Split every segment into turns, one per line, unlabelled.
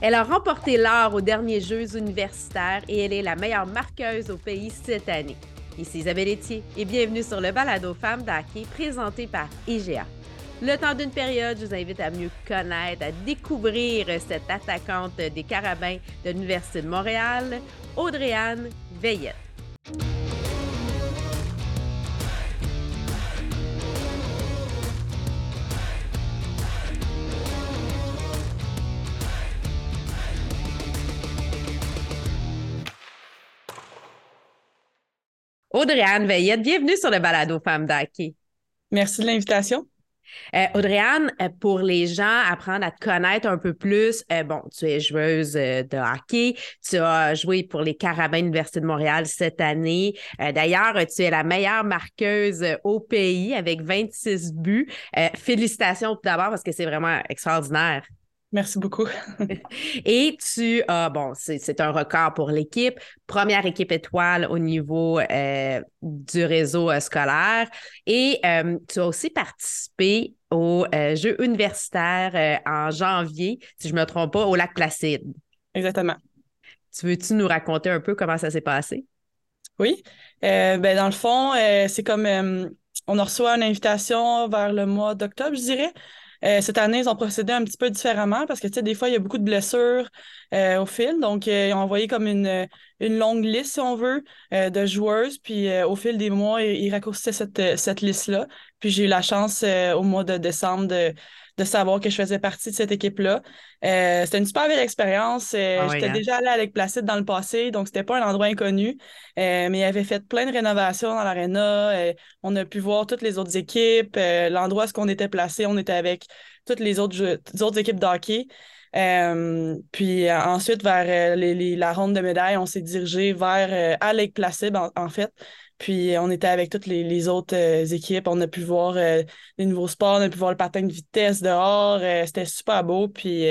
Elle a remporté l'or aux derniers Jeux universitaires et elle est la meilleure marqueuse au pays cette année. Ici Isabelle Etier et bienvenue sur le balado Femmes d'hockey présenté par IGA. Le temps d'une période, je vous invite à mieux connaître, à découvrir cette attaquante des Carabins de l'Université de Montréal, Audrey-Anne Veillette. Audrey-Anne Veillette, bienvenue sur le balado Femmes d'hockey.
Merci de l'invitation.
Euh, Audrey-Anne, euh, pour les gens, apprendre à te connaître un peu plus, euh, bon, tu es joueuse de hockey, tu as joué pour les Carabins Université de Montréal cette année. D'ailleurs, tu es la meilleure marqueuse au pays avec 26 buts. félicitations tout d'abord parce que c'est vraiment extraordinaire.
Merci beaucoup.
Et tu as, bon, c'est un record pour l'équipe, première équipe étoile au niveau euh, du réseau euh, scolaire. Et euh, tu as aussi participé aux Jeux universitaires en janvier, si je ne me trompe pas, au lac Placide.
Exactement.
Tu veux-tu nous raconter un peu comment ça s'est passé?
Oui. ben, dans le fond, c'est comme on reçu une invitation vers le mois d'octobre, je dirais. Euh, cette année, ils ont procédé un petit peu différemment parce que, tu sais, des fois, il y a beaucoup de blessures euh, au fil. Donc, euh, ils ont envoyé comme une, une longue liste, si on veut, de joueuses. Puis, au fil des mois, ils, raccourcissaient cette, cette liste-là. Puis, j'ai eu la chance au mois de décembre de de savoir que je faisais partie de cette équipe-là. Euh, c'était une super belle expérience. Euh, ah j'étais hein? déjà allée avec Placide dans le passé, donc c'était pas un endroit inconnu. Euh, mais il avait fait plein de rénovations dans l'aréna. on a pu voir toutes les autres équipes. L'endroit où on était placé, on était avec toutes les autres, autres équipes d'hockey. Puis ensuite, vers la ronde de médailles, on s'est dirigé vers à Lake Placide, en fait. Puis on était avec toutes les, autres euh, équipes. On a pu voir euh, les nouveaux sports, on a pu voir le patin de vitesse dehors. Euh, c'était super beau. Puis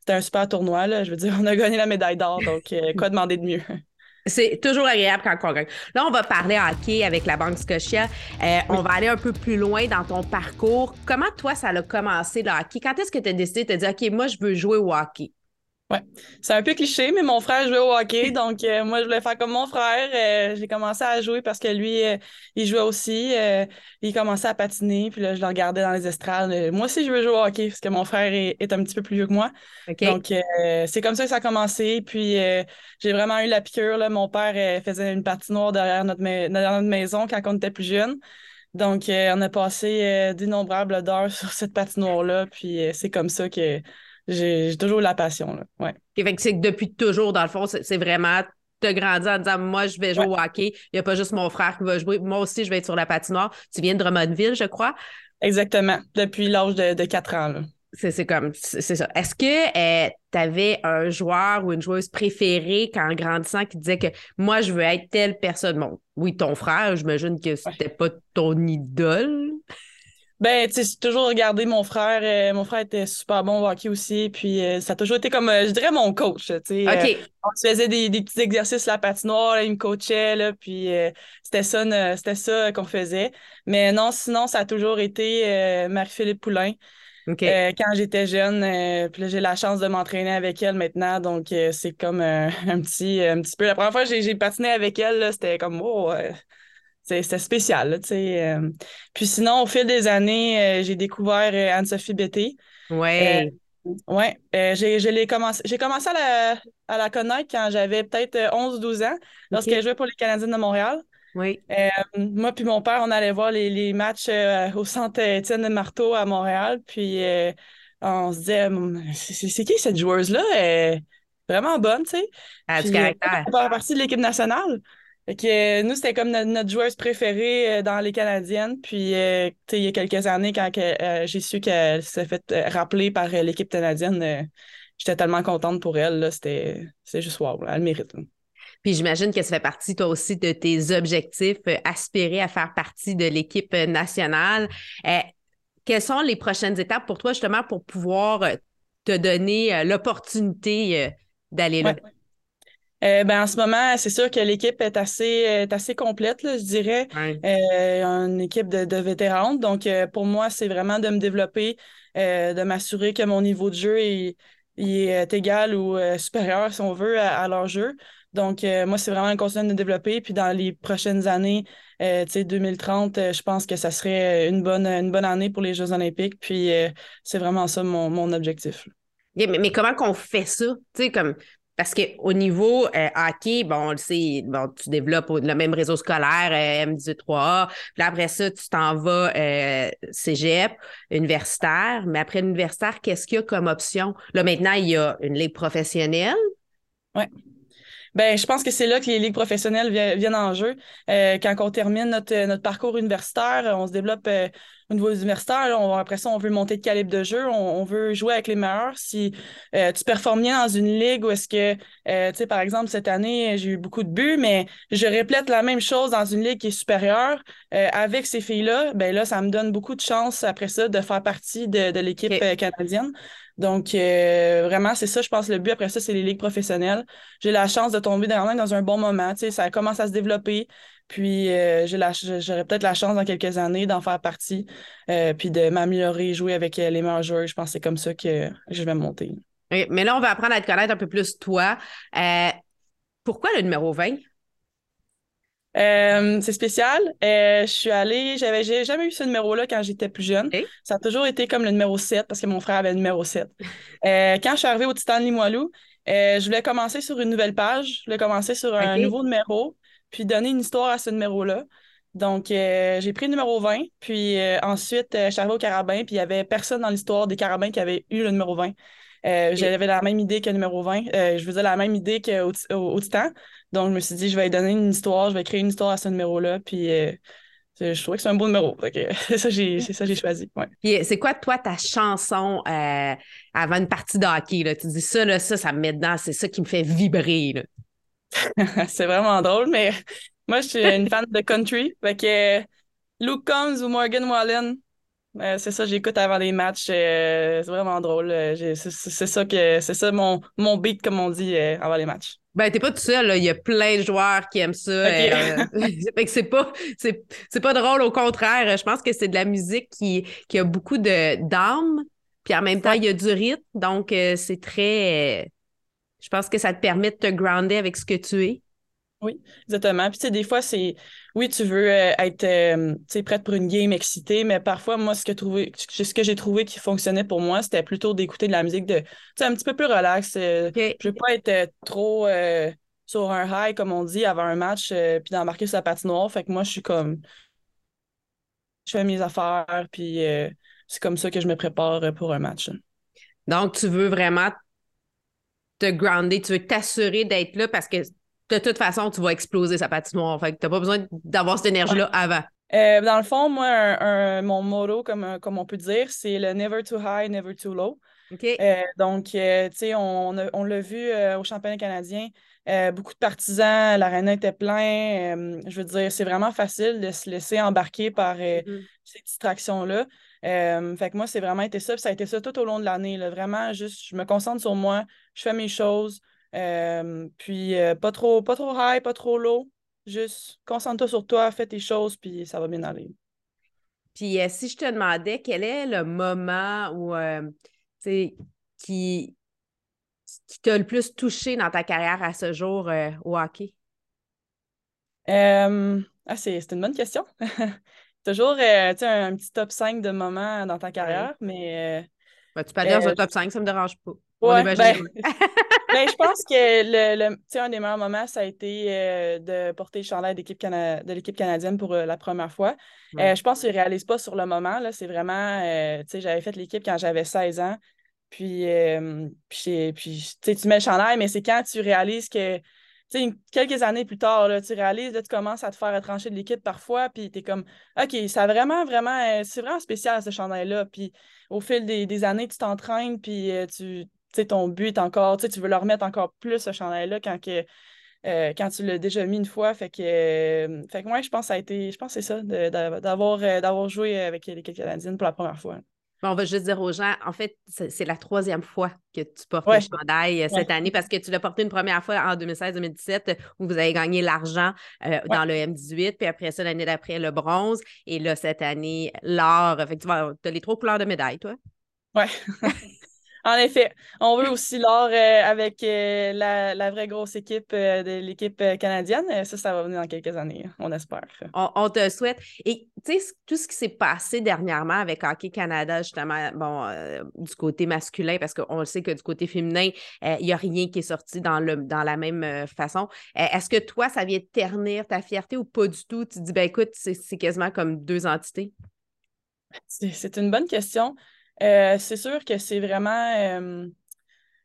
c'était un super tournoi. Là. Je veux dire, on a gagné la médaille d'or. Donc, quoi demander de mieux?
C'est toujours agréable quand on gagne. Là, on va parler hockey avec la Banque Scotia. On va aller un peu plus loin dans ton parcours. Comment, toi, ça a commencé le hockey? Quand est-ce que tu as décidé de te dire, OK, moi, je veux jouer au hockey?
Ouais, c'est un peu cliché, mais mon frère jouait au hockey, donc euh, moi je voulais faire comme mon frère. Euh, j'ai commencé à jouer parce que lui, euh, il jouait aussi. il commençait à patiner, puis là je le regardais dans les estrades. moi aussi je veux jouer au hockey parce que mon frère est, un petit peu plus vieux que moi. Donc c'est comme ça que ça a commencé. Puis j'ai vraiment eu la piqûre. Là. Mon père faisait une patinoire derrière notre, derrière notre maison quand on était plus jeune. Donc, on a passé d'innombrables heures sur cette patinoire-là, puis c'est comme ça que j'ai toujours la passion. Là. Ouais.
fait que c'est que depuis toujours, dans le fond, c'est vraiment te grandir en disant moi je vais jouer au hockey, il n'y a pas juste mon frère qui va jouer, moi aussi je vais être sur la patinoire. Tu viens de Drummondville, je crois.
Exactement, depuis l'âge de, de 4 ans.
C'est comme, c'est ça. Est-ce que euh, tu avais un joueur ou une joueuse préférée quand grandissant qui disait que moi, je veux être telle personne? Bon, oui, ton frère, j'imagine que c'était pas ton idole.
Ben, tu sais, toujours regardé mon frère. Euh, mon frère était super bon au hockey aussi. Puis euh, ça a toujours été comme, euh, je dirais, mon coach. Tu sais, on se faisait des, des, petits exercices sur la patinoire. il me coachait. Là, puis c'était ça, c'était ça qu'on faisait. Mais non, sinon, ça a toujours été Marie-Philippe Poulain. quand j'étais jeune, puis là, j'ai la chance de m'entraîner avec elle maintenant. Donc, c'est comme un, petit, un petit peu. La première fois que j'ai patiné avec elle, c'était comme, oh, c'était spécial. Euh. Puis sinon, au fil des années, euh, j'ai découvert euh, Anne-Sophie Bété.
Oui.
ouais, j'ai commencé, commencé à la, à la connaître quand j'avais peut-être 11-12 ans, lorsqu'elle jouait pour les Canadiens de Montréal.
Oui.
moi puis mon père, on allait voir les, les matchs au centre Étienne de Marteau à Montréal. Puis on se disait, hum, c'est qui cette joueuse-là? vraiment bonne, tu sais.
Elle a du caractère.
Elle fait partie de l'équipe nationale. Fait que, euh, nous, c'était comme notre, joueuse préférée euh, dans les Canadiennes. Puis, euh, il y a quelques années, quand j'ai su qu'elle s'est fait rappeler par l'équipe canadienne, j'étais tellement contente pour elle. C'était juste wow, elle mérite.
Puis j'imagine que ça fait partie, toi aussi, de tes objectifs, aspirer à faire partie de l'équipe nationale. quelles sont les prochaines étapes pour toi, justement, pour pouvoir te donner l'opportunité d'aller là?
Euh, ben, en ce moment, c'est sûr que l'équipe est assez, est assez complète, je dirais. Euh, une équipe de, de vétérans. Donc, euh, pour moi, c'est vraiment de me développer, de m'assurer que mon niveau de jeu est, il est égal ou supérieur, si on veut, à, leur jeu. Donc, moi, c'est vraiment un continuer de développer. Puis dans les prochaines années, tu sais, 2030, je pense que ça serait une bonne, une bonne année pour les Jeux olympiques. Puis c'est vraiment ça mon, mon objectif.
mais, mais, comment qu'on fait ça? Tu sais, comme parce qu'au niveau euh, hockey, bon, on le sait, bon, tu développes le même réseau scolaire, euh, M18-3A, puis après ça, tu t'en vas euh, cégep, universitaire, mais après l'universitaire, qu'est-ce qu'il y a comme option? Là, maintenant, il y a une ligue professionnelle.
Oui. Ben, je pense que c'est là que les ligues professionnelles viennent en jeu. Euh, quand on termine notre, notre parcours universitaire, on se développe euh, au niveau universitaire. on, après ça, on veut monter de calibre de jeu, on, veut jouer avec les meilleurs. Si euh, tu performes bien dans une ligue où est-ce que, tu sais, par exemple, cette année, j'ai eu beaucoup de buts, mais je répète la même chose dans une ligue qui est supérieure avec ces filles-là, ben là, ça me donne beaucoup de chance après ça de faire partie de, de l'équipe canadienne. Donc, euh, vraiment, c'est ça, je pense, le but après ça, c'est les ligues professionnelles. J'ai la chance de tomber dans, dans un bon moment. Tu sais, ça commence à se développer. Puis, euh, j'aurai peut-être la chance dans quelques années d'en faire partie, euh, puis de m'améliorer, jouer avec les meilleurs joueurs. Je pense que c'est comme ça que je vais monter.
mais là, on va apprendre à te connaître un peu plus toi. pourquoi le numéro 20?
Euh, c'est spécial. Euh, je suis allée, j'avais j'ai jamais eu ce numéro-là quand j'étais plus jeune. Ça a toujours été comme le numéro 7 parce que mon frère avait le numéro 7. Euh, quand je suis arrivée au Titan Limoilou, je voulais commencer sur une nouvelle page, je voulais commencer sur un nouveau numéro, puis donner une histoire à ce numéro-là. Donc, j'ai pris le numéro 20, puis ensuite, je suis arrivée au Carabin, puis il n'y avait personne dans l'histoire des Carabins qui avait eu le numéro 20. J'avais la même idée que le numéro 20. je faisais la même idée qu'au au Titan. Donc, je me suis dit, je vais donner une histoire, je vais créer une histoire à ce numéro-là. Puis, euh, je trouvais que c'est un beau numéro. c'est ça j'ai ça j'ai choisi.
Puis, c'est quoi, toi, ta chanson euh, avant une partie de hockey? Là? Tu dis ça, là, ça, ça me met dedans, c'est ça qui me fait vibrer.
c'est vraiment drôle, mais moi, je suis une fan de country. Fait que Luke Combs ou Morgan Wallen, euh, c'est ça, j'écoute avant les matchs. c'est vraiment drôle. c'est ça que c'est ça mon, mon beat, comme on dit, avant les matchs.
Ben, t'es pas tout seul, il y a plein de joueurs qui aiment ça. Euh, c'est pas, c'est, pas drôle, au contraire. Je pense que c'est de la musique qui, qui a beaucoup de, d'âme, puis en même temps, il y a du rythme. Donc, euh, c'est très. Euh, je pense que ça te permet de te grounder avec ce que tu es.
Oui, exactement. Puis, tu sais, des fois, c'est. Oui, tu veux euh, être euh, prête pour une game excitée, mais parfois, moi, ce que, trouvé, ce que j'ai trouvé qui fonctionnait pour moi, c'était plutôt d'écouter de la musique de. un petit peu plus relax. Euh, je veux pas être trop sur un high, comme on dit, avant un match, puis d'embarquer sur la patinoire. Fait que moi, je suis comme. Je fais mes affaires, puis c'est comme ça que je me prépare pour un match.
Donc, tu veux vraiment te grounder, tu veux t'assurer d'être là parce que de toute façon, tu vas exploser sa patinoire. Fait que t'as pas besoin d'avoir cette énergie-là avant.
Euh, dans le fond, moi, mon motto, comme, comme on peut dire, c'est le never too high, never too low. Euh, donc, euh, tu sais, on, on l'a vu au championnat canadien, beaucoup de partisans, l'aréna était plein. je veux dire, c'est vraiment facile de se laisser embarquer par mm-hmm. ces distractions-là. fait que moi, c'est vraiment été ça. Puis ça a été ça tout au long de l'année. Vraiment, juste, je me concentre sur moi, je fais mes choses. Euh, puis euh, pas trop, pas trop high, pas trop low. Juste concentre-toi sur toi, fais tes choses, puis ça va bien aller.
Puis euh, si je te demandais quel est le moment où qui, qui t'a le plus touché dans ta carrière à ce jour au hockey?
Ah, c'est une bonne question. Toujours un, un, petit top 5 de moments dans ta carrière, mais.
Ben, tu peux aller dans un top 5, ça ne me dérange pas.
Ouais, ben, ben, je pense que le, le un des meilleurs moments, ça a été euh, de porter le chandail d'équipe de l'équipe canadienne pour euh, la première fois. Euh, je pense qu'ils ne réalisent pas sur le moment. C'est vraiment, tu sais, j'avais fait l'équipe quand j'avais 16 ans. Puis, puis, puis tu mets le chandail, mais c'est quand tu réalises que sais, quelques années plus tard, là, tu réalises, là, tu commences à te faire trancher de l'équipe parfois, puis tu es comme, OK, ça vraiment, vraiment, c'est vraiment spécial ce chandail-là. Puis au fil des, des années, tu t'entraînes, puis tu, ton but est encore, tu veux leur remettre encore plus ce chandail-là quand, que, euh, quand tu l'as déjà mis une fois. Fait que, euh, fait que moi, je pense que ça a été, je pense c'est ça, d'avoir, euh, d'avoir joué avec l'équipe canadienne pour la première fois.
on va juste dire aux gens, en fait, c'est la troisième fois que tu portes le chandail cette année parce que tu l'as porté une première fois en 2016-2017 où vous avez gagné l'argent dans le M18, puis après ça, l'année d'après, le bronze, et là, cette année, l'or. Fait que tu as les trois couleurs de médaille, toi?
Ouais. En effet, on veut aussi l'or euh, avec euh, la, la, vraie grosse équipe euh, de l'équipe canadienne. Ça, ça va venir dans quelques années, on espère.
On, te souhaite. Et tu sais, tout ce qui s'est passé dernièrement avec Hockey Canada, justement, bon, du côté masculin, parce qu'on le sait que du côté féminin, il n'y a rien qui est sorti dans, le, dans la même façon. Est-ce que toi, ça vient ternir ta fierté ou pas du tout? Tu te dis, ben écoute, c'est quasiment comme deux entités?
C'est une bonne question. Euh, c'est sûr que c'est vraiment. Euh,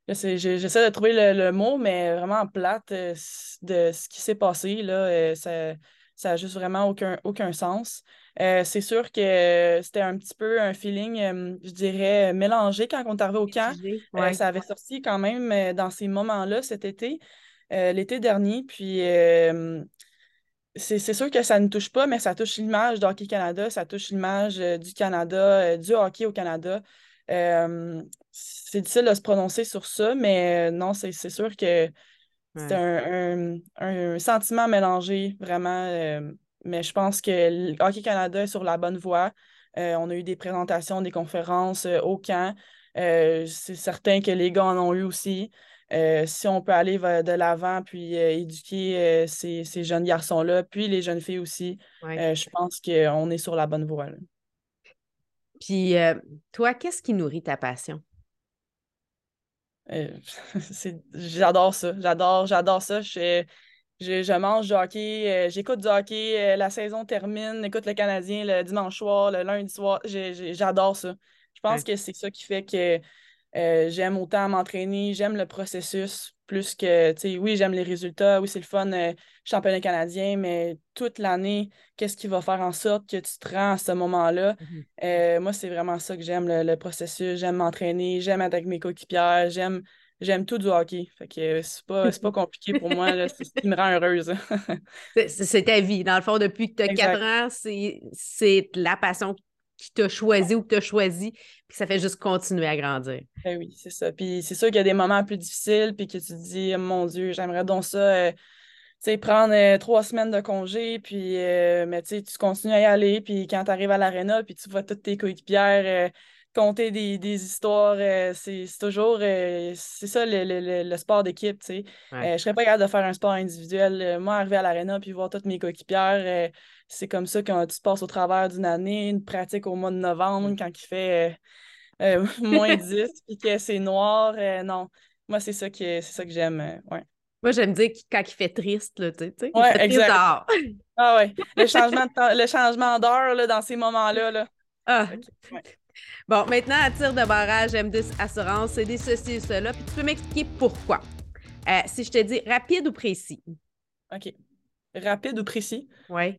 j'essaie de trouver le, mot, mais vraiment plate euh, de ce qui s'est passé. Là, ça n'a juste vraiment aucun, aucun sens. c'est sûr que c'était un petit peu un feeling, je dirais, mélangé quand on est arrivé au camp. ça avait sorti quand même dans ces moments-là cet été, l'été dernier. Puis c'est sûr que ça ne touche pas, mais ça touche l'image d'Hockey Canada, ça touche l'image euh, du Canada, euh, du hockey au Canada. Euh, c'est difficile de se prononcer sur ça, mais non, c'est sûr que c'est un, sentiment mélangé, vraiment. mais je pense que Hockey Canada est sur la bonne voie. on a eu des présentations, des conférences au camp. c'est certain que les gars en ont eu aussi. Euh, si on peut aller de l'avant puis euh, éduquer euh, ces, jeunes garçons-là, puis les jeunes filles aussi, je pense qu'on est sur la bonne voie.
Puis toi, qu'est-ce qui nourrit ta passion?
j'adore ça. J'adore, j'adore ça. Je, je, mange du hockey, j'écoute du hockey, la saison termine, écoute le Canadien le dimanche soir, le lundi soir. J'adore ça. Je pense que c'est ça qui fait que euh, j'aime autant m'entraîner, j'aime le processus plus que, tu sais, oui, j'aime les résultats, oui, c'est le fun, euh, championnat canadien, mais toute l'année, qu'est-ce qui va faire en sorte que tu te rends à ce moment-là? Mhm. Euh, moi, c'est vraiment ça que j'aime, le, processus. J'aime m'entraîner, j'aime être avec mes coéquipières, j'aime, j'aime tout du hockey. Fait que c'est pas, pas compliqué pour moi, c'est ce qui me rend heureuse.
c'est ta vie. Dans le fond, depuis que tu as quatre ans, c'est la passion qui t'a choisi ou que tu as choisi, puis ça fait juste continuer à grandir.
Ben oui, c'est ça. Puis c'est sûr qu'il y a des moments plus difficiles, puis que tu te dis, mon Dieu, j'aimerais donc ça, euh, tu sais, prendre euh, trois semaines de congé, puis, euh, mais tu tu continues à y aller, puis quand tu arrives à l'aréna, puis tu vois toutes tes coéquipières compter des, histoires, c'est toujours, c'est ça le, sport d'équipe, tu sais. je serais pas capable de faire un sport individuel. moi, arriver à l'aréna, puis voir toutes mes coéquipières, c'est comme ça quand tu passes au travers d'une année, une pratique au mois de novembre, mm. quand il fait euh, euh, moins 10, puis que c'est noir. Euh, non, moi, c'est ça, que, ça que j'aime. ouais.
Moi, j'aime dire quand il fait triste, là, tu sais.
Ouais, exact. Ah ouais, le changement, le changement d'heure dans ces moments-là. Là. Ah.
Bon, maintenant, à tir de barrage, M10 Assurance, c'est des ceci et cela. Puis tu peux m'expliquer pourquoi. si je te dis rapide ou précis?
OK. Rapide ou précis?
Oui.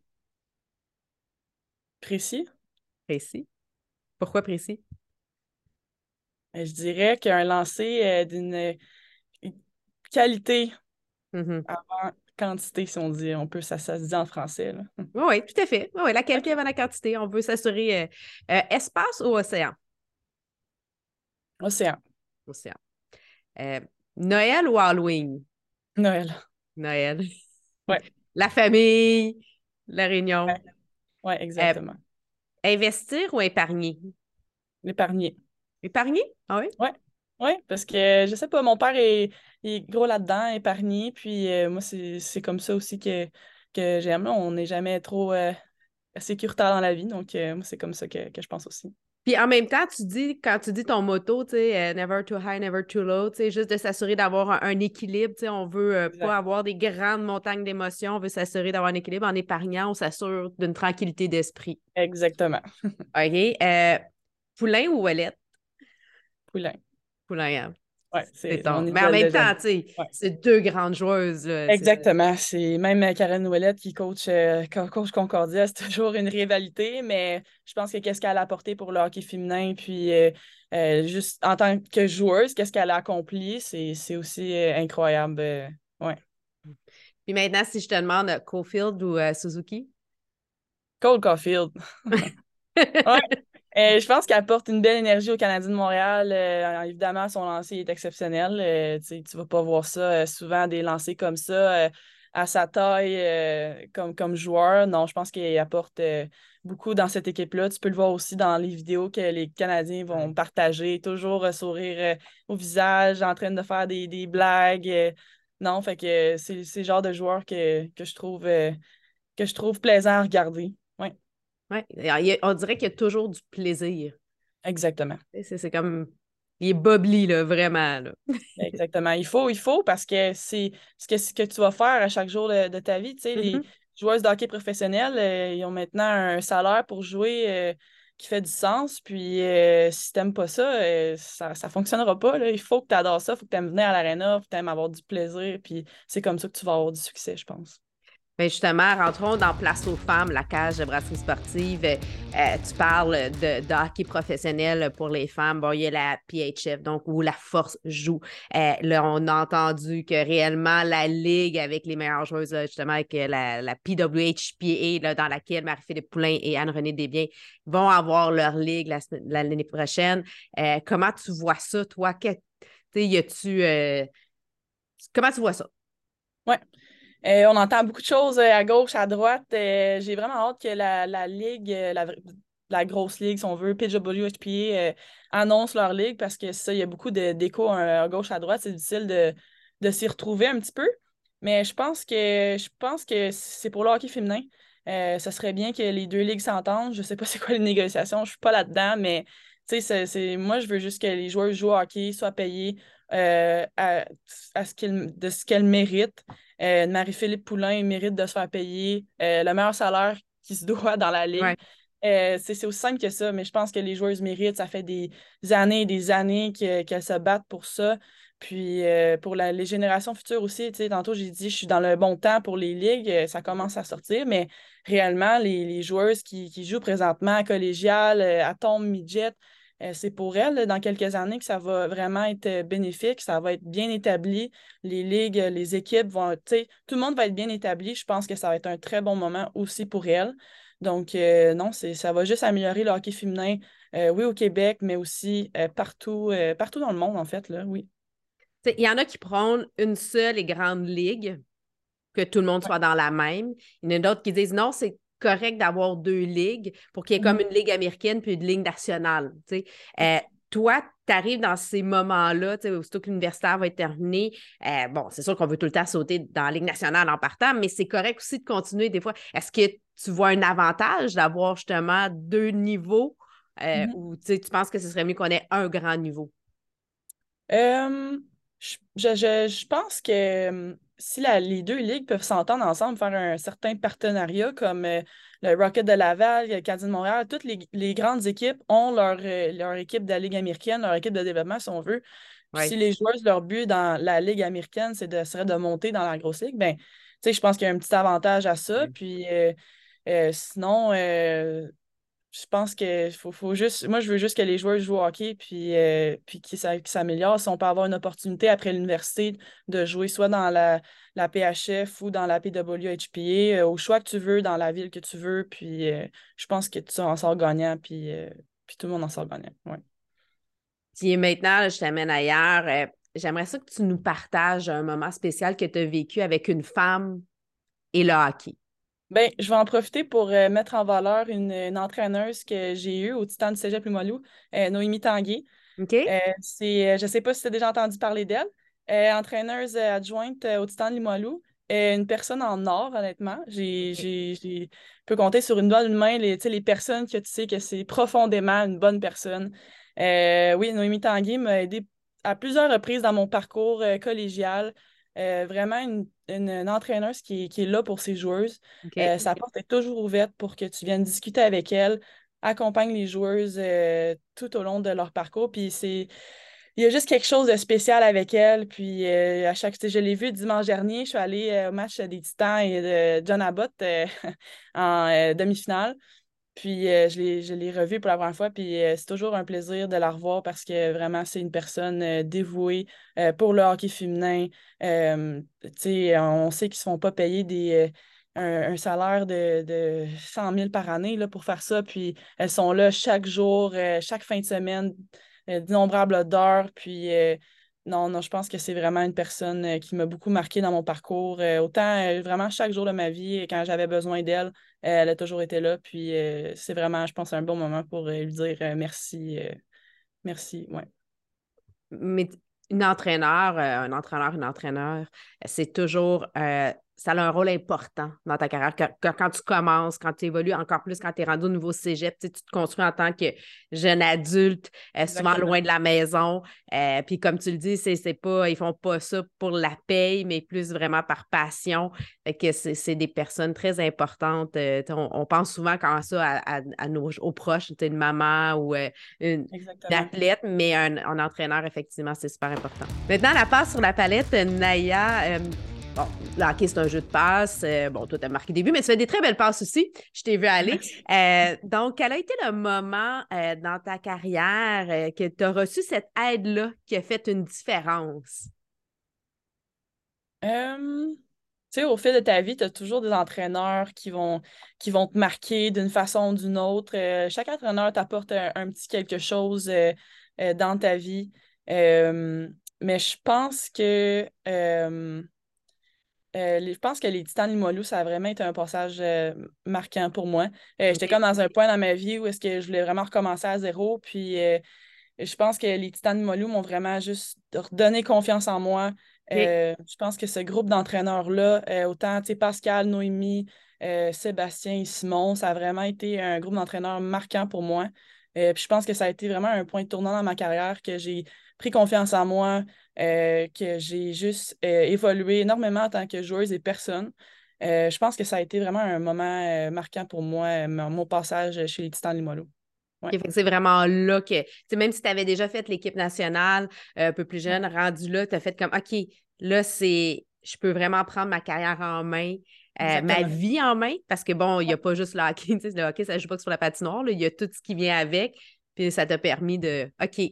Précis?
Précis. Pourquoi précis?
Euh, je dirais qu'un lancer euh, d'une euh, qualité mm-hmm. avant quantité, si on dit. On peut, ça, ça se dit en français. Là.
Oui, oui, tout à fait. Oui, la qualité avant la quantité. On veut s'assurer espace ou océan?
Océan.
Océan. Noël ou Halloween?
Noël.
Noël.
Oui.
La famille, la réunion.
Oui, exactement.
Euh, investir ou épargner?
Épargner.
Épargner? Ah oui?
Oui. Oui, parce que je sais pas, mon père est, gros là-dedans, épargné, puis euh, moi, c'est comme ça aussi que, que j'aime. On n'est jamais trop euh, sécuritaire dans la vie, donc moi, c'est comme ça que, que je pense aussi.
Puis en même temps, tu dis, quand tu dis ton motto, tu sais, euh, never too high, never too low, tu sais, juste de s'assurer d'avoir un, équilibre, tu sais, on veut euh, pas avoir des grandes montagnes d'émotions, on veut s'assurer d'avoir un équilibre. En épargnant, on s'assure d'une tranquillité d'esprit.
Exactement.
OK. Euh, poulain ou Ouellette?
Poulain.
Poulain, hein?
C'est
Mais en même temps, c'est deux grandes joueuses.
Exactement. C'est même Karen Ouellette qui coach, euh, coach Concordia, c'est toujours une rivalité, mais je pense que qu'est-ce qu'elle a apporté pour le hockey féminin, puis euh, euh, juste en tant que joueuse, qu'est-ce qu'elle a accompli, c'est aussi incroyable. ouais.
Puis maintenant, si je te demande Caulfield ou Suzuki?
Cole Caulfield. ouais. Euh, je pense qu'elle apporte une belle énergie au Canadien de Montréal. Euh, évidemment, son lancer est exceptionnel. Euh, tu ne vas pas voir ça souvent, des lancers comme ça, à sa taille comme, comme joueur. Non, je pense qu'il apporte beaucoup dans cette équipe-là. Tu peux le voir aussi dans les vidéos que les Canadiens vont partager, toujours sourire au visage, en train de faire des, des blagues. non, fait que c'est le genre de joueur que, que je trouve que je trouve plaisant à regarder. Oui.
Ouais. On dirait qu'il y a toujours du plaisir.
Exactement.
C'est comme. Il est bubbly, là, vraiment. Là.
Exactement. Il faut, il faut parce que c'est ce que, tu vas faire à chaque jour de, ta vie. Tu sais, Les mm-hmm. joueuses de hockey professionnels, euh, ils ont maintenant un salaire pour jouer euh, qui fait du sens. Puis euh, si tu n'aimes pas ça, ça ne fonctionnera pas. Là. Il faut que tu adores ça, il faut que tu aimes venir à l'aréna, il faut que tu aimes avoir du plaisir. Puis c'est comme ça que tu vas avoir du succès, je pense.
Bien justement, rentrons dans Place aux femmes, la cage de brasserie sportive. Euh, tu parles de, hockey professionnel pour les femmes. Bon, il y a la PHF, donc où la force joue. Euh, là, on a entendu que réellement la ligue avec les meilleures joueuses, justement avec la, PWHPA, dans laquelle Marie-Philippe Poulain et Anne-Renée Desbiens vont avoir leur ligue l'année prochaine. Euh, comment tu vois ça, toi? Que, y a-tu. comment tu vois ça?
Ouais. Euh, on entend beaucoup de choses euh, à gauche, à droite. Euh, j'ai vraiment hâte que la, ligue, la, grosse ligue, si on veut, PWHPA, annonce leur ligue parce que ça, il y a beaucoup d'échos à gauche, à droite. C'est difficile de, s'y retrouver un petit peu. Mais je pense que que c'est pour le hockey féminin. ça serait bien que les deux ligues s'entendent. Je ne sais pas c'est quoi les négociations, je ne suis pas là-dedans, mais c'est, moi, je veux juste que les joueurs jouent au hockey, soient payés à, ce de ce qu'elles méritent. Euh, Marie-Philippe Poulain mérite de se faire payer euh, le meilleur salaire qui se doit dans la ligue. Euh, c'est aussi simple que ça, mais je pense que les joueuses méritent. Ça fait des années et des années qu'elles se battent pour ça. Puis pour les générations futures aussi, tantôt j'ai dit je suis dans le bon temps pour les ligues, ça commence à sortir, mais réellement, les, joueuses qui, qui, jouent présentement à collégial, à tombe midget, euh, c'est pour elle, dans quelques années, que ça va vraiment être euh, bénéfique, ça va être bien établi. Les ligues, les équipes vont, tu sais, tout le monde va être bien établi. Je pense que ça va être un très bon moment aussi pour elle. Donc, euh, non, ça va juste améliorer le hockey féminin, oui, au Québec, mais aussi partout, partout dans le monde, en fait, là, oui.
Il y en a qui prennent une seule et grande ligue, que tout le monde soit dans la même. Il y en a d'autres qui disent non, c'est correct d'avoir deux ligues pour qu'il y ait comme mm-hmm. une ligue américaine puis une ligue nationale. Euh, toi, tu arrives dans ces moments-là, aussitôt que l'universitaire va être terminé, euh, bon, c'est sûr qu'on veut tout le temps sauter dans la Ligue nationale en partant, mais c'est correct aussi de continuer des fois. Est-ce que tu vois un avantage d'avoir justement deux niveaux euh, mm-hmm. ou tu penses que ce serait mieux qu'on ait un grand niveau?
je, je, pense que si les deux ligues peuvent s'entendre ensemble, faire un certain partenariat comme euh, le Rocket de Laval, le Canadien de Montréal, toutes les, grandes équipes ont leur, euh, leur équipe de la Ligue américaine, leur équipe de développement, si on veut. Si les joueurs, leur but dans la Ligue américaine, c'est de, serait de monter dans la grosse ligue, ben, je pense qu'il y a un petit avantage à ça. Puis euh, sinon, je pense que faut, faut, juste. Moi, je veux juste que les joueurs jouent au hockey puis, euh, puis qu'ils s'améliorent. Si on peut avoir une opportunité après l'université de jouer soit dans la, la PHF ou dans la PWHPA, euh, au choix que tu veux, dans la ville que tu veux. Puis euh, je pense que tu en sors gagnant, puis, puis tout le monde en sort gagnant. Ouais.
Puis maintenant, je t'amène ailleurs. J'aimerais ça que tu nous partages un moment spécial que tu as vécu avec une femme et le hockey.
Ben, je vais en profiter pour euh, mettre en valeur une, entraîneuse que j'ai eue au Titan du Cégep Limoilou, euh, Noémie Tanguay.
OK.
Euh, c'est, je ne sais pas si tu as déjà entendu parler d'elle. entraîneuse adjointe au Titan de Limoilou. une personne en or, honnêtement. J'ai, j'ai, peux compter sur une d'une main les, les personnes que tu sais que c'est profondément une bonne personne. oui, Noémie Tanguay m'a aidé à plusieurs reprises dans mon parcours collégial. vraiment une une, entraîneuse qui, est là pour ses joueuses. Euh, sa porte est toujours ouverte pour que tu viennes discuter avec elle, accompagne les joueuses euh, tout au long de leur parcours. Puis c'est. Il y a juste quelque chose de spécial avec elle. Puis euh, à chaque je l'ai vue dimanche dernier, je suis allée au match des Titans et de John Abbott en demi-finale. Puis euh, je l'ai revue pour la première fois, puis euh, c'est toujours un plaisir de la revoir parce que vraiment, c'est une personne euh, dévouée pour le hockey féminin. on sait qu'ils ne se font pas payer des, un, salaire de, de 100 000 par année là, pour faire ça, puis elles sont là chaque jour, chaque fin de semaine, d'innombrables d'heures, puis non, non, je pense que c'est vraiment une personne qui m'a beaucoup marqué dans mon parcours. autant vraiment chaque jour de ma vie, quand j'avais besoin d'elle, elle a toujours été là. Puis c'est vraiment, je pense, un bon moment pour lui dire merci. merci, ouais.
Mais une entraîneur, un entraîneur, une entraîneur, c'est toujours ça a un rôle important dans ta carrière. Quand, tu commences, quand tu évolues encore plus, quand tu es rendu au nouveau cégep, tu te construis en tant que jeune adulte, euh, souvent loin de la maison. Euh, puis comme tu le dis, c'est, c'est pas, ils font pas ça pour la paye, mais plus vraiment par passion. Fait que c'est, des personnes très importantes. Euh, on, pense souvent quand ça à, nos aux proches, une maman ou une, athlète, mais un, un, entraîneur, effectivement, c'est super important. Maintenant, la passe sur la palette, Naya Bon, le hockey, c'est un jeu de passe. Euh, bon, toi, tu as marqué des buts, mais tu fais des très belles passes aussi. Je t'ai vu aller. Euh, donc, quel a été le moment euh, dans ta carrière que tu as reçu cette aide-là qui a fait une différence?
tu sais, au fil de ta vie, tu as toujours des entraîneurs qui vont, qui vont te marquer d'une façon ou d'une autre. chaque entraîneur t'apporte un, petit quelque chose dans ta vie. mais je pense que euh, je pense que les Titans Limoilou, ça a vraiment été un passage euh, marquant pour moi. Euh, j'étais comme dans un point dans ma vie où est-ce que je voulais vraiment recommencer à zéro. Puis je pense que les Titans Limoilou m'ont vraiment juste redonné confiance en moi. je pense que ce groupe d'entraîneurs-là, autant Pascal, Noémie, Sébastien et Simon, ça a vraiment été un groupe d'entraîneurs marquant pour moi. puis je pense que ça a été vraiment un point tournant dans ma carrière, que j'ai pris confiance en moi, euh, que j'ai juste euh, évolué énormément en tant que joueuse et personne. Euh, je pense que ça a été vraiment un moment marquant pour moi, mon, passage chez les Titans Limoilou.
Ouais. c'est vraiment là que, même si tu avais déjà fait l'équipe nationale un peu plus jeune, rendu là, tu as fait comme, OK, là, c'est, je peux vraiment prendre ma carrière en main. ma vie en main, parce que bon, il n'y a pas juste le hockey, le hockey, ça ne joue pas que sur la patinoire, il y a tout ce qui vient avec, puis ça t'a permis de, OK,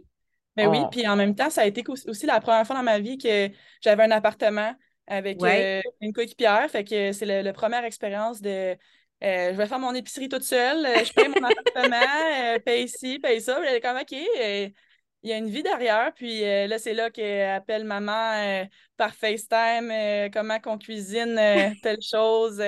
mais oui, puis en même temps, ça a été aussi la première fois dans ma vie que j'avais un appartement avec euh, une coéquipière. Fait que c'est la première expérience de euh, je vais faire mon épicerie toute seule, euh, je paye mon appartement, paye ici, paye ça. Elle est comme OK, il y a une vie derrière. Puis là, c'est là qu'elle appelle maman par FaceTime, comment qu'on cuisine telle chose.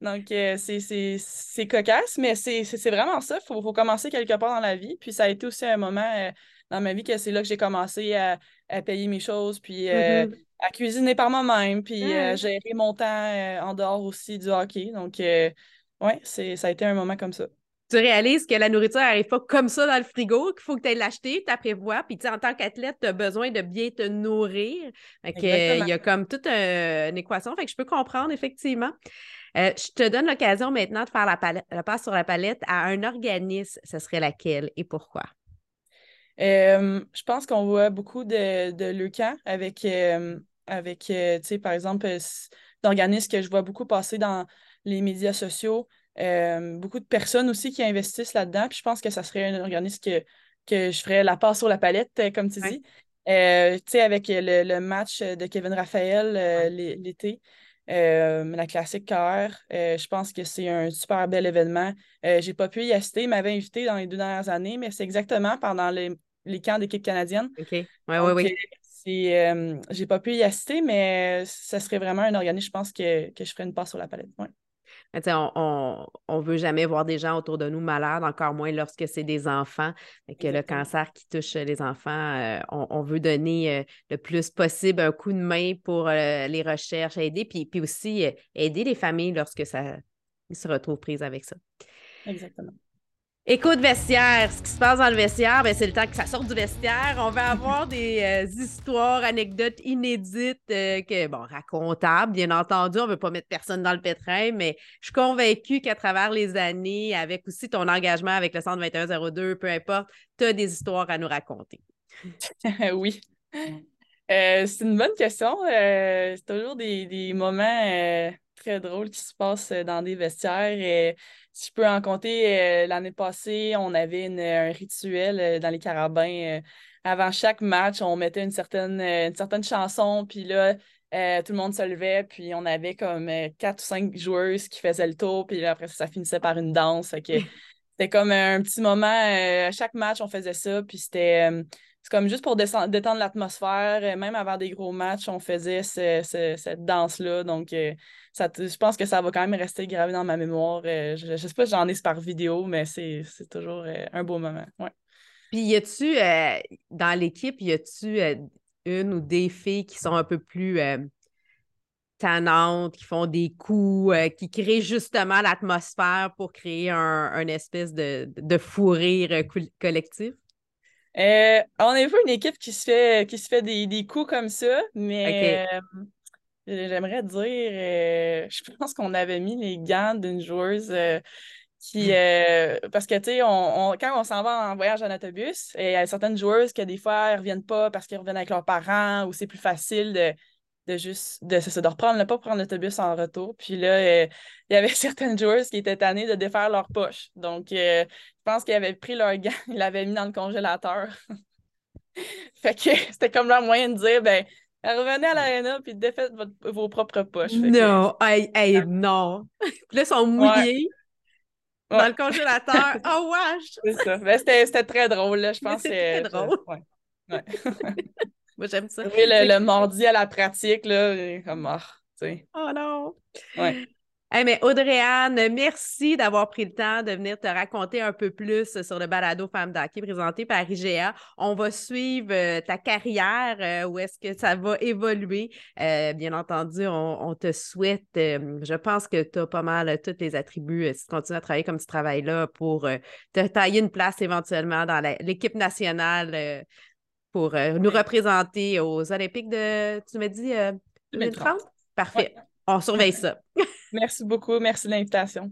donc, c'est cocasse, mais c'est vraiment ça. Il faut, faut, commencer quelque part dans la vie. Puis ça a été aussi un moment dans ma vie que c'est là que j'ai commencé à, payer mes choses, puis euh, mm-hmm. à cuisiner par moi-même, puis euh, gérer mon temps euh, en dehors aussi du hockey. Donc, ouais, ça a été un moment comme ça
tu réalises que la nourriture n'arrive pas comme ça dans le frigo, qu'il faut que tu ailles l'acheter, tu prévois. Puis, en tant qu'athlète, tu as besoin de bien te nourrir. il y a comme toute une équation. Fait que je peux comprendre, effectivement. je te donne l'occasion maintenant de faire la, la passe sur la palette à un organisme. Ce serait laquelle et pourquoi?
Euh, je pense qu'on voit beaucoup de, de Leucan avec, euh, avec euh, tu sais, par exemple, d'organismes que je vois beaucoup passer dans les médias sociaux. beaucoup de personnes aussi qui investissent là-dedans. Puis je pense que ça serait un organisme que, que je ferais la passe sur la palette, comme tu dis. tu sais, avec le, match de Kevin Raphaël l'été. La classique KR, je pense que c'est un super bel événement. j'ai pas pu y assister, il m'avait invité dans les deux dernières années, mais c'est exactement pendant les, les camps d'équipe canadienne.
OK. Oui, oui, oui.
Euh, j'ai pas pu y assister, mais ça serait vraiment un organisme, je pense, que, que je ferais une passe sur la palette. Ouais.
On, on, veut jamais voir des gens autour de nous malades, encore moins lorsque c'est des enfants. que le cancer qui touche les enfants, euh, on, veut donner euh, le plus possible un coup de main pour les recherches, aider, puis, puis aussi aider les familles lorsque ça se retrouvent prises avec ça.
Exactement.
Écoute vestiaire, ce qui se passe dans le vestiaire, ben, c'est le temps que ça sorte du vestiaire. On va avoir des euh, histoires, anecdotes inédites, euh, que, bon, racontables, bien entendu. On ne veut pas mettre personne dans le pétrin, mais je suis convaincue qu'à travers les années, avec aussi ton engagement avec le Centre 2102, peu importe, tu as des histoires à nous raconter.
oui. Euh, c'est une bonne question. c'est toujours des, des moments très drôles qui se passent dans des vestiaires. Et si je peux en compter, euh, l'année passée, on avait un rituel euh, dans les carabins. Euh, avant chaque match, on mettait une certaine, une certaine chanson, puis là, tout le monde se levait, puis on avait comme quatre ou cinq joueuses qui faisaient le tour, puis après ça, finissait par une danse. c'était comme un petit moment. à chaque match, on faisait ça, puis c'était c'est comme juste pour détendre l'atmosphère. Euh, même avant des gros matchs, on faisait cette danse-là. Donc, euh, ça, je pense que ça va quand même rester gravé dans ma mémoire. Euh, je ne sais pas si j'en ai par vidéo, mais c'est toujours un beau moment. Ouais.
Puis, y a-tu, dans l'équipe, y a-tu une ou des filles qui sont un peu plus tannantes, qui font des coups, qui créent justement l'atmosphère pour créer un, espèce de, de fou rire collectif?
Euh, on est pas une équipe qui se fait, qui se fait des, coups comme ça, mais euh, j'aimerais dire, euh, je pense qu'on avait mis les gants d'une joueuse qui. Hmm. parce que, tu sais, on, quand on s'en va en voyage en autobus, il y a certaines joueuses que des fois, elles reviennent pas parce qu'elles reviennent avec leurs parents ou c'est plus facile de de juste de, de reprendre le pas prendre l'autobus en retour. Puis là, euh, il y avait certaines joueuses qui étaient tannées de défaire leur poche. Donc, euh, je pense qu'ils avaient pris leur gant, ils l'avaient mis dans le congélateur. fait que c'était comme leur moyen de dire ben revenez à l'aréna puis défaites vos propres poches.
non, hey, non. puis là, ils sont mouillés. Dans le congélateur. Oh, wesh!
C'est ça. Ben, c'était très drôle, là. Je pense
que c'est très drôle.
Ouais.
Moi, j'aime ça.
Oui, le, le, mardi à la pratique, là, comme, oh,
oh non!
Ouais.
Hey, mais Audrey-Anne, merci d'avoir pris le temps de venir te raconter un peu plus sur le balado Femme d'Hockey présenté par IGA. On va suivre euh, ta carrière, euh, où est-ce que ça va évoluer. Euh, bien entendu, on, te souhaite, je pense que tu as pas mal tous les attributs si tu continues à travailler comme tu travailles là pour te tailler une place éventuellement dans l'équipe nationale pour euh, nous représenter aux Olympiques de, tu m'as dit, 2030? Euh, Parfait. On surveille ça.
Merci beaucoup. Merci de l'invitation.